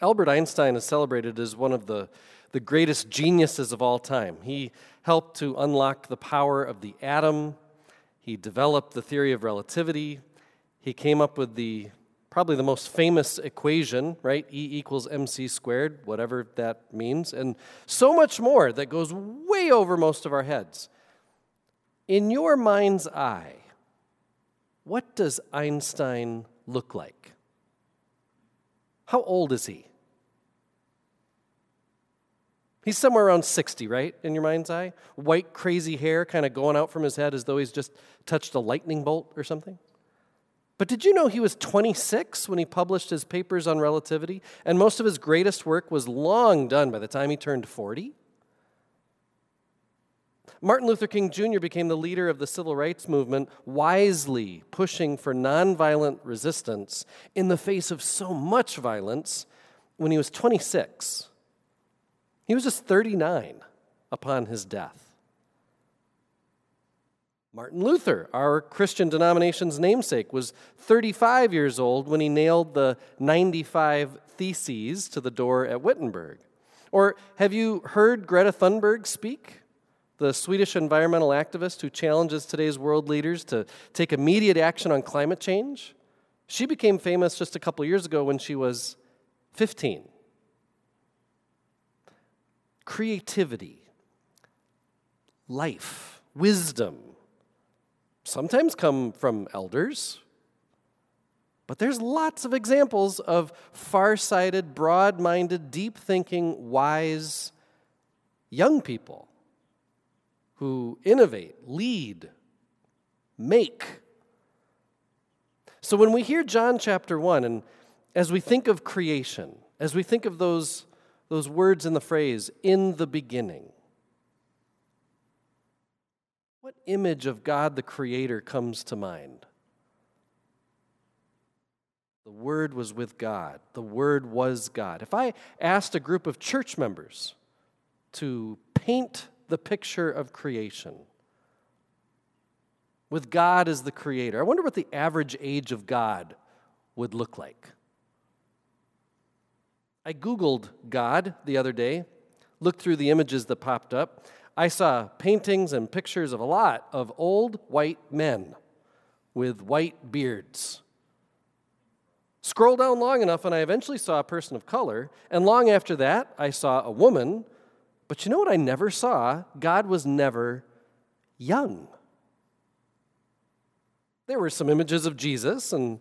Albert Einstein is celebrated as one of the, the greatest geniuses of all time. He helped to unlock the power of the atom, he developed the theory of relativity, he came up with the probably the most famous equation, right? E equals mc squared, whatever that means, and so much more that goes way over most of our heads. In your mind's eye, what does Einstein look like? How old is he? He's somewhere around 60, right, in your mind's eye? White, crazy hair kind of going out from his head as though he's just touched a lightning bolt or something. But did you know he was 26 when he published his papers on relativity? And most of his greatest work was long done by the time he turned 40? Martin Luther King Jr. became the leader of the civil rights movement, wisely pushing for nonviolent resistance in the face of so much violence when he was 26. He was just 39 upon his death. Martin Luther, our Christian denomination's namesake, was 35 years old when he nailed the 95 Theses to the door at Wittenberg. Or have you heard Greta Thunberg speak? The Swedish environmental activist who challenges today's world leaders to take immediate action on climate change. She became famous just a couple years ago when she was 15 creativity, life, wisdom sometimes come from elders. But there's lots of examples of far-sighted, broad-minded, deep-thinking, wise young people who innovate, lead, make. So when we hear John chapter 1 and as we think of creation, as we think of those those words in the phrase, in the beginning. What image of God the Creator comes to mind? The Word was with God. The Word was God. If I asked a group of church members to paint the picture of creation, with God as the Creator, I wonder what the average age of God would look like. I Googled God the other day, looked through the images that popped up. I saw paintings and pictures of a lot of old white men with white beards. Scroll down long enough, and I eventually saw a person of color. And long after that, I saw a woman. But you know what I never saw? God was never young. There were some images of Jesus and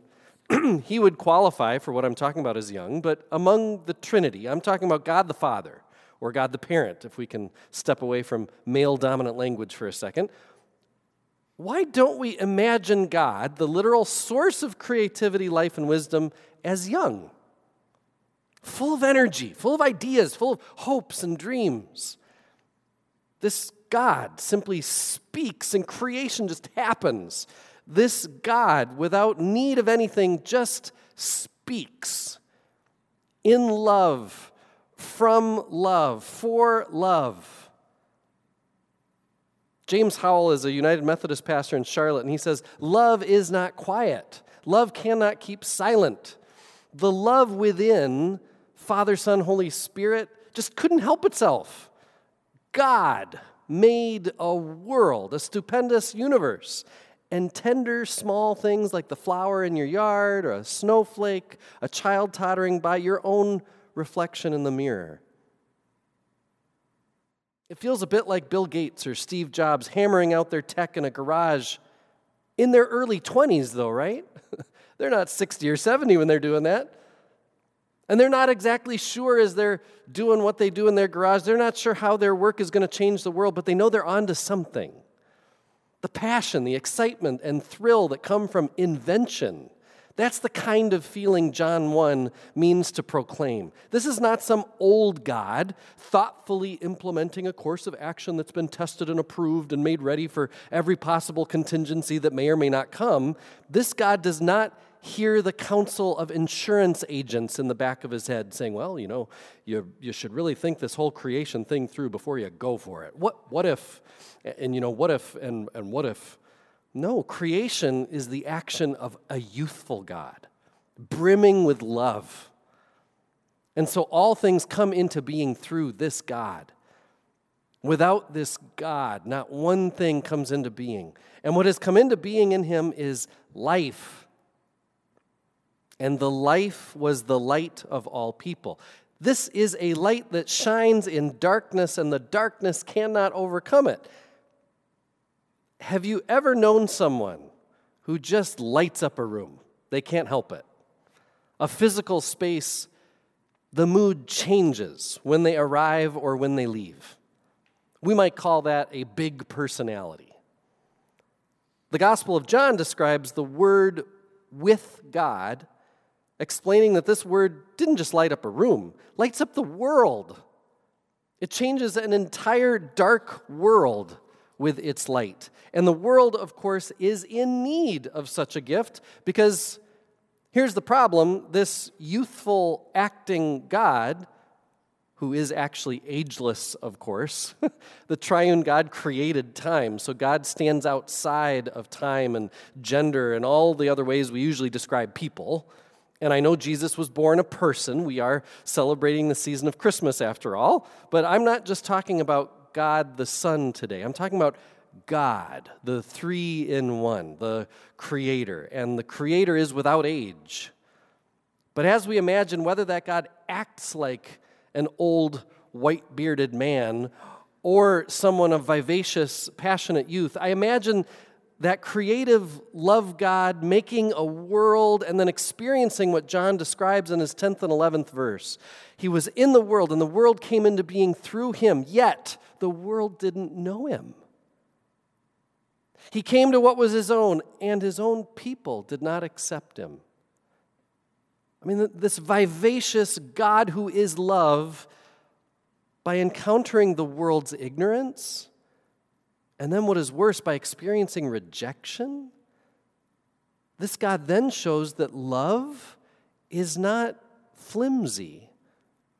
he would qualify for what I'm talking about as young, but among the Trinity, I'm talking about God the Father or God the Parent, if we can step away from male dominant language for a second. Why don't we imagine God, the literal source of creativity, life, and wisdom, as young? Full of energy, full of ideas, full of hopes and dreams. This God simply speaks and creation just happens. This God, without need of anything, just speaks in love, from love, for love. James Howell is a United Methodist pastor in Charlotte, and he says, Love is not quiet. Love cannot keep silent. The love within Father, Son, Holy Spirit just couldn't help itself. God made a world, a stupendous universe, and tender small things like the flower in your yard or a snowflake, a child tottering by, your own reflection in the mirror. It feels a bit like Bill Gates or Steve Jobs hammering out their tech in a garage in their early 20s, though, right? they're not 60 or 70 when they're doing that. And they're not exactly sure as they're doing what they do in their garage, they're not sure how their work is going to change the world, but they know they're onto something the passion, the excitement, and thrill that come from invention. That's the kind of feeling John 1 means to proclaim. This is not some old God thoughtfully implementing a course of action that's been tested and approved and made ready for every possible contingency that may or may not come. This God does not hear the counsel of insurance agents in the back of his head saying, Well, you know, you, you should really think this whole creation thing through before you go for it. What, what if? and you know, what if and, and what if? No, creation is the action of a youthful God, brimming with love. And so all things come into being through this God. Without this God, not one thing comes into being. And what has come into being in him is life. And the life was the light of all people. This is a light that shines in darkness, and the darkness cannot overcome it. Have you ever known someone who just lights up a room? They can't help it. A physical space, the mood changes when they arrive or when they leave. We might call that a big personality. The Gospel of John describes the Word with God, explaining that this Word didn't just light up a room, lights up the world. It changes an entire dark world with its light. And the world, of course, is in need of such a gift because here's the problem this youthful acting God, who is actually ageless, of course, the triune God created time. So God stands outside of time and gender and all the other ways we usually describe people. And I know Jesus was born a person. We are celebrating the season of Christmas after all. But I'm not just talking about God the Son today. I'm talking about God, the three in one, the creator. And the creator is without age. But as we imagine whether that God acts like an old white bearded man or someone of vivacious, passionate youth, I imagine that creative love God making a world and then experiencing what John describes in his 10th and 11th verse. He was in the world, and the world came into being through him, yet the world didn't know him. He came to what was his own, and his own people did not accept him. I mean, this vivacious God who is love, by encountering the world's ignorance, and then what is worse, by experiencing rejection, this God then shows that love is not flimsy,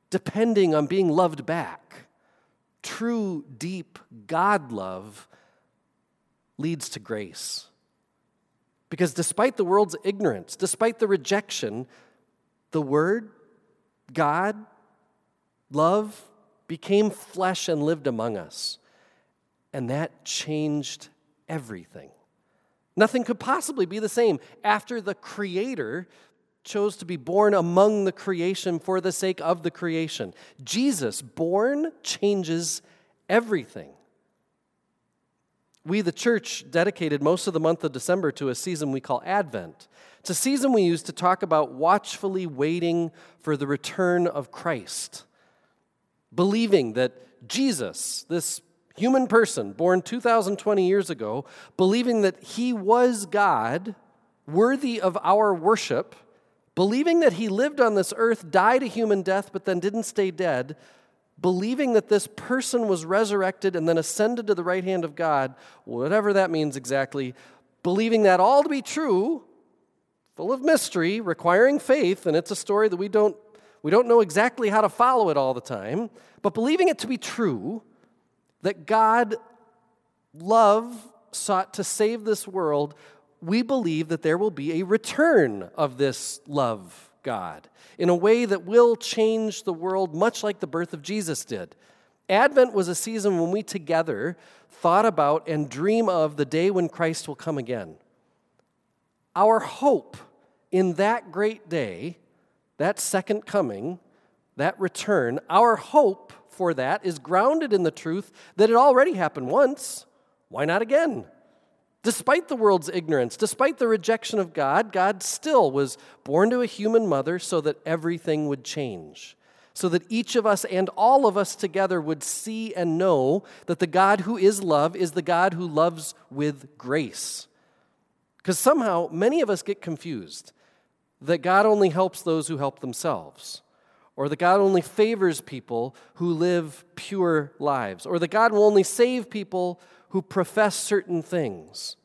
depending on being loved back. True, deep God love leads to grace. Because despite the world's ignorance, despite the rejection, the Word, God, love, became flesh and lived among us. And that changed everything. Nothing could possibly be the same after the Creator chose to be born among the creation for the sake of the creation. Jesus, born, changes everything. We, the church, dedicated most of the month of December to a season we call Advent. It's a season we use to talk about watchfully waiting for the return of Christ, believing that Jesus, this human person born 2,020 years ago, believing that he was God, worthy of our worship, believing that he lived on this earth, died a human death, but then didn't stay dead, believing that this person was resurrected and then ascended to the right hand of God, whatever that means exactly, believing that all to be true, full of mystery, requiring faith, and it's a story that we don't, we don't know exactly how to follow it all the time, but believing it to be true, that God, love, sought to save this world, we believe that there will be a return of this love God in a way that will change the world, much like the birth of Jesus did. Advent was a season when we together thought about and dream of the day when Christ will come again. Our hope in that great day, that second coming, that return, our hope for that is grounded in the truth that it already happened once. Why not again? Despite the world's ignorance, despite the rejection of God, God still was born to a human mother so that everything would change. So that each of us and all of us together would see and know that the God who is love is the God who loves with grace. Because somehow many of us get confused that God only helps those who help themselves, or that God only favors people who live pure lives, or that God will only save people who profess certain things.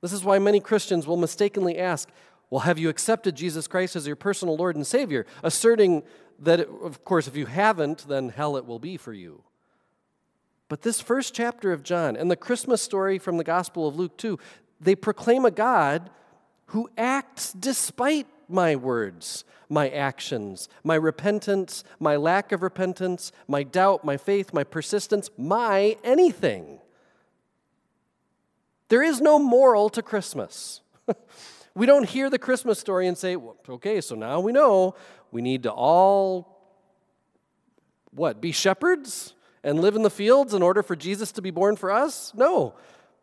This is why many Christians will mistakenly ask, Well, have you accepted Jesus Christ as your personal Lord and Savior? Asserting that, of course, if you haven't, then hell it will be for you. But this first chapter of John and the Christmas story from the Gospel of Luke, too, they proclaim a God who acts despite my words, my actions, my repentance, my lack of repentance, my doubt, my faith, my persistence, my anything. There is no moral to Christmas. we don't hear the Christmas story and say, well, okay, so now we know we need to all, what, be shepherds and live in the fields in order for Jesus to be born for us? No.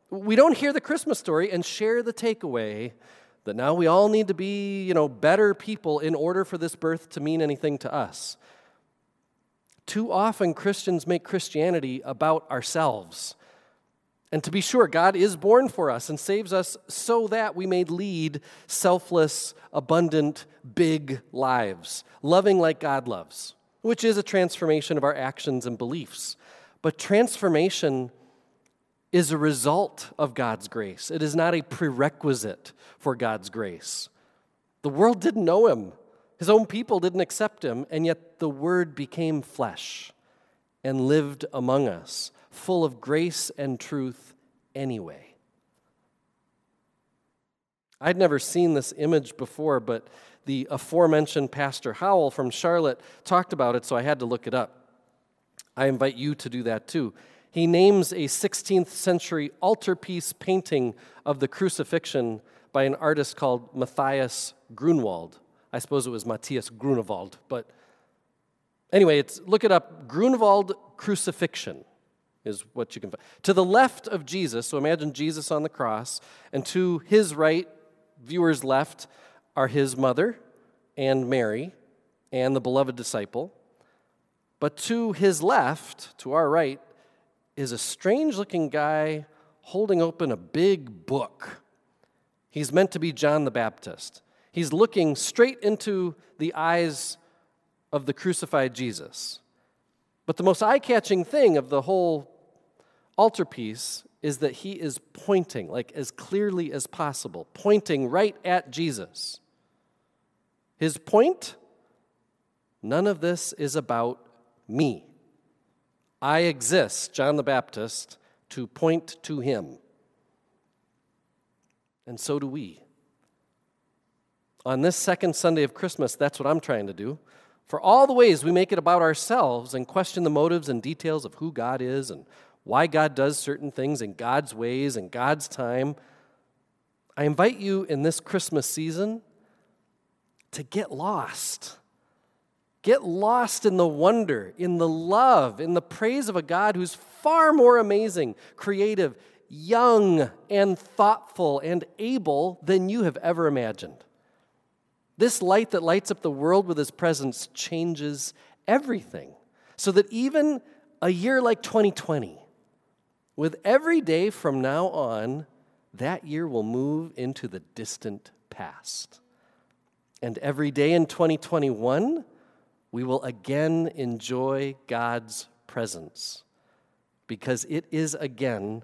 We don't hear the Christmas story and share the takeaway that now we all need to be, you know, better people in order for this birth to mean anything to us. Too often Christians make Christianity about ourselves and to be sure, God is born for us and saves us so that we may lead selfless, abundant, big lives, loving like God loves, which is a transformation of our actions and beliefs. But transformation is a result of God's grace, it is not a prerequisite for God's grace. The world didn't know him, his own people didn't accept him, and yet the Word became flesh and lived among us full of grace and truth anyway. I'd never seen this image before, but the aforementioned Pastor Howell from Charlotte talked about it, so I had to look it up. I invite you to do that too. He names a 16th century altarpiece painting of the crucifixion by an artist called Matthias Grunewald. I suppose it was Matthias Grunewald, but anyway, it's, look it up Grunewald crucifixion is what you can find. To the left of Jesus, so imagine Jesus on the cross, and to his right, viewers left, are his mother and Mary and the beloved disciple. But to his left, to our right, is a strange looking guy holding open a big book. He's meant to be John the Baptist. He's looking straight into the eyes of the crucified Jesus. But the most eye catching thing of the whole altarpiece is that he is pointing, like as clearly as possible, pointing right at Jesus. His point none of this is about me. I exist, John the Baptist, to point to him. And so do we. On this second Sunday of Christmas, that's what I'm trying to do. For all the ways we make it about ourselves and question the motives and details of who God is and why God does certain things in God's ways and God's time, I invite you in this Christmas season to get lost. Get lost in the wonder, in the love, in the praise of a God who's far more amazing, creative, young, and thoughtful and able than you have ever imagined. This light that lights up the world with his presence changes everything. So that even a year like 2020, with every day from now on, that year will move into the distant past. And every day in 2021, we will again enjoy God's presence because it is again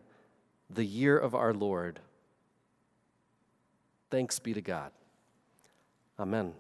the year of our Lord. Thanks be to God. Amen.